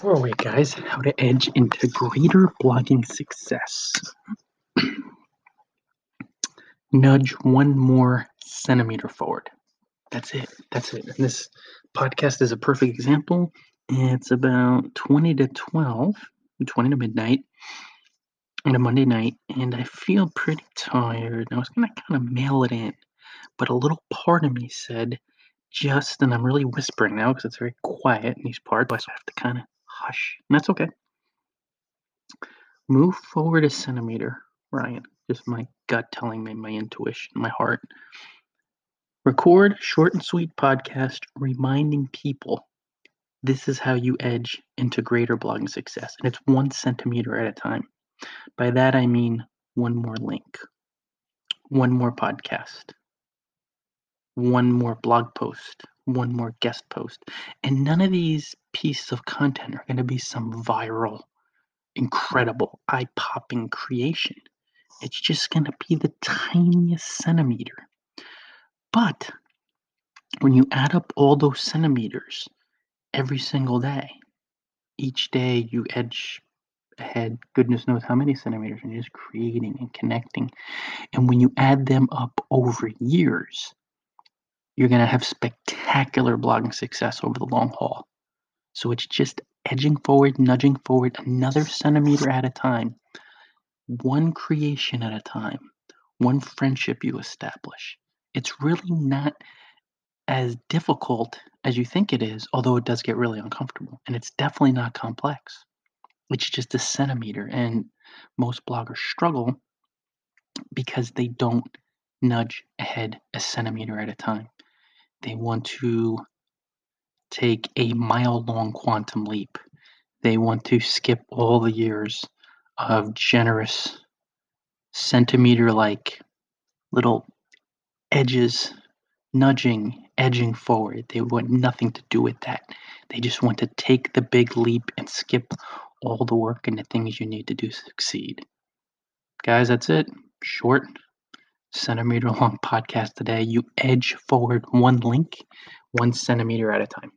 Four way, guys, how to edge into greater blogging success. Nudge one more centimeter forward. That's it. That's it. And this podcast is a perfect example. It's about 20 to 12, 20 to midnight on a Monday night, and I feel pretty tired. I was to kind of mail it in, but a little part of me said, just, and I'm really whispering now because it's very quiet in these parts, so I have to kind of And that's okay. Move forward a centimeter, Ryan. Just my gut telling me, my intuition, my heart. Record short and sweet podcast reminding people this is how you edge into greater blogging success. And it's one centimeter at a time. By that, I mean one more link, one more podcast, one more blog post, one more guest post. And none of these pieces of content are going to be some viral, incredible, eye popping creation. It's just going to be the tiniest centimeter. But when you add up all those centimeters every single day, each day you edge ahead, goodness knows how many centimeters, and you're just creating and connecting. And when you add them up over years, you're going to have spectacular blogging success over the long haul. So it's just edging forward, nudging forward another centimeter at a time, one creation at a time, one friendship you establish. It's really not as difficult as you think it is, although it does get really uncomfortable. And it's definitely not complex. It's just a centimeter. And most bloggers struggle because they don't nudge ahead a centimeter at a time. They want to take a mile long quantum leap. They want to skip all the years of generous centimeter like little edges nudging, edging forward. They want nothing to do with that. They just want to take the big leap and skip all the work and the things you need to do to succeed. Guys, that's it. Short, centimeter long podcast today. You edge forward one link, one centimeter at a time.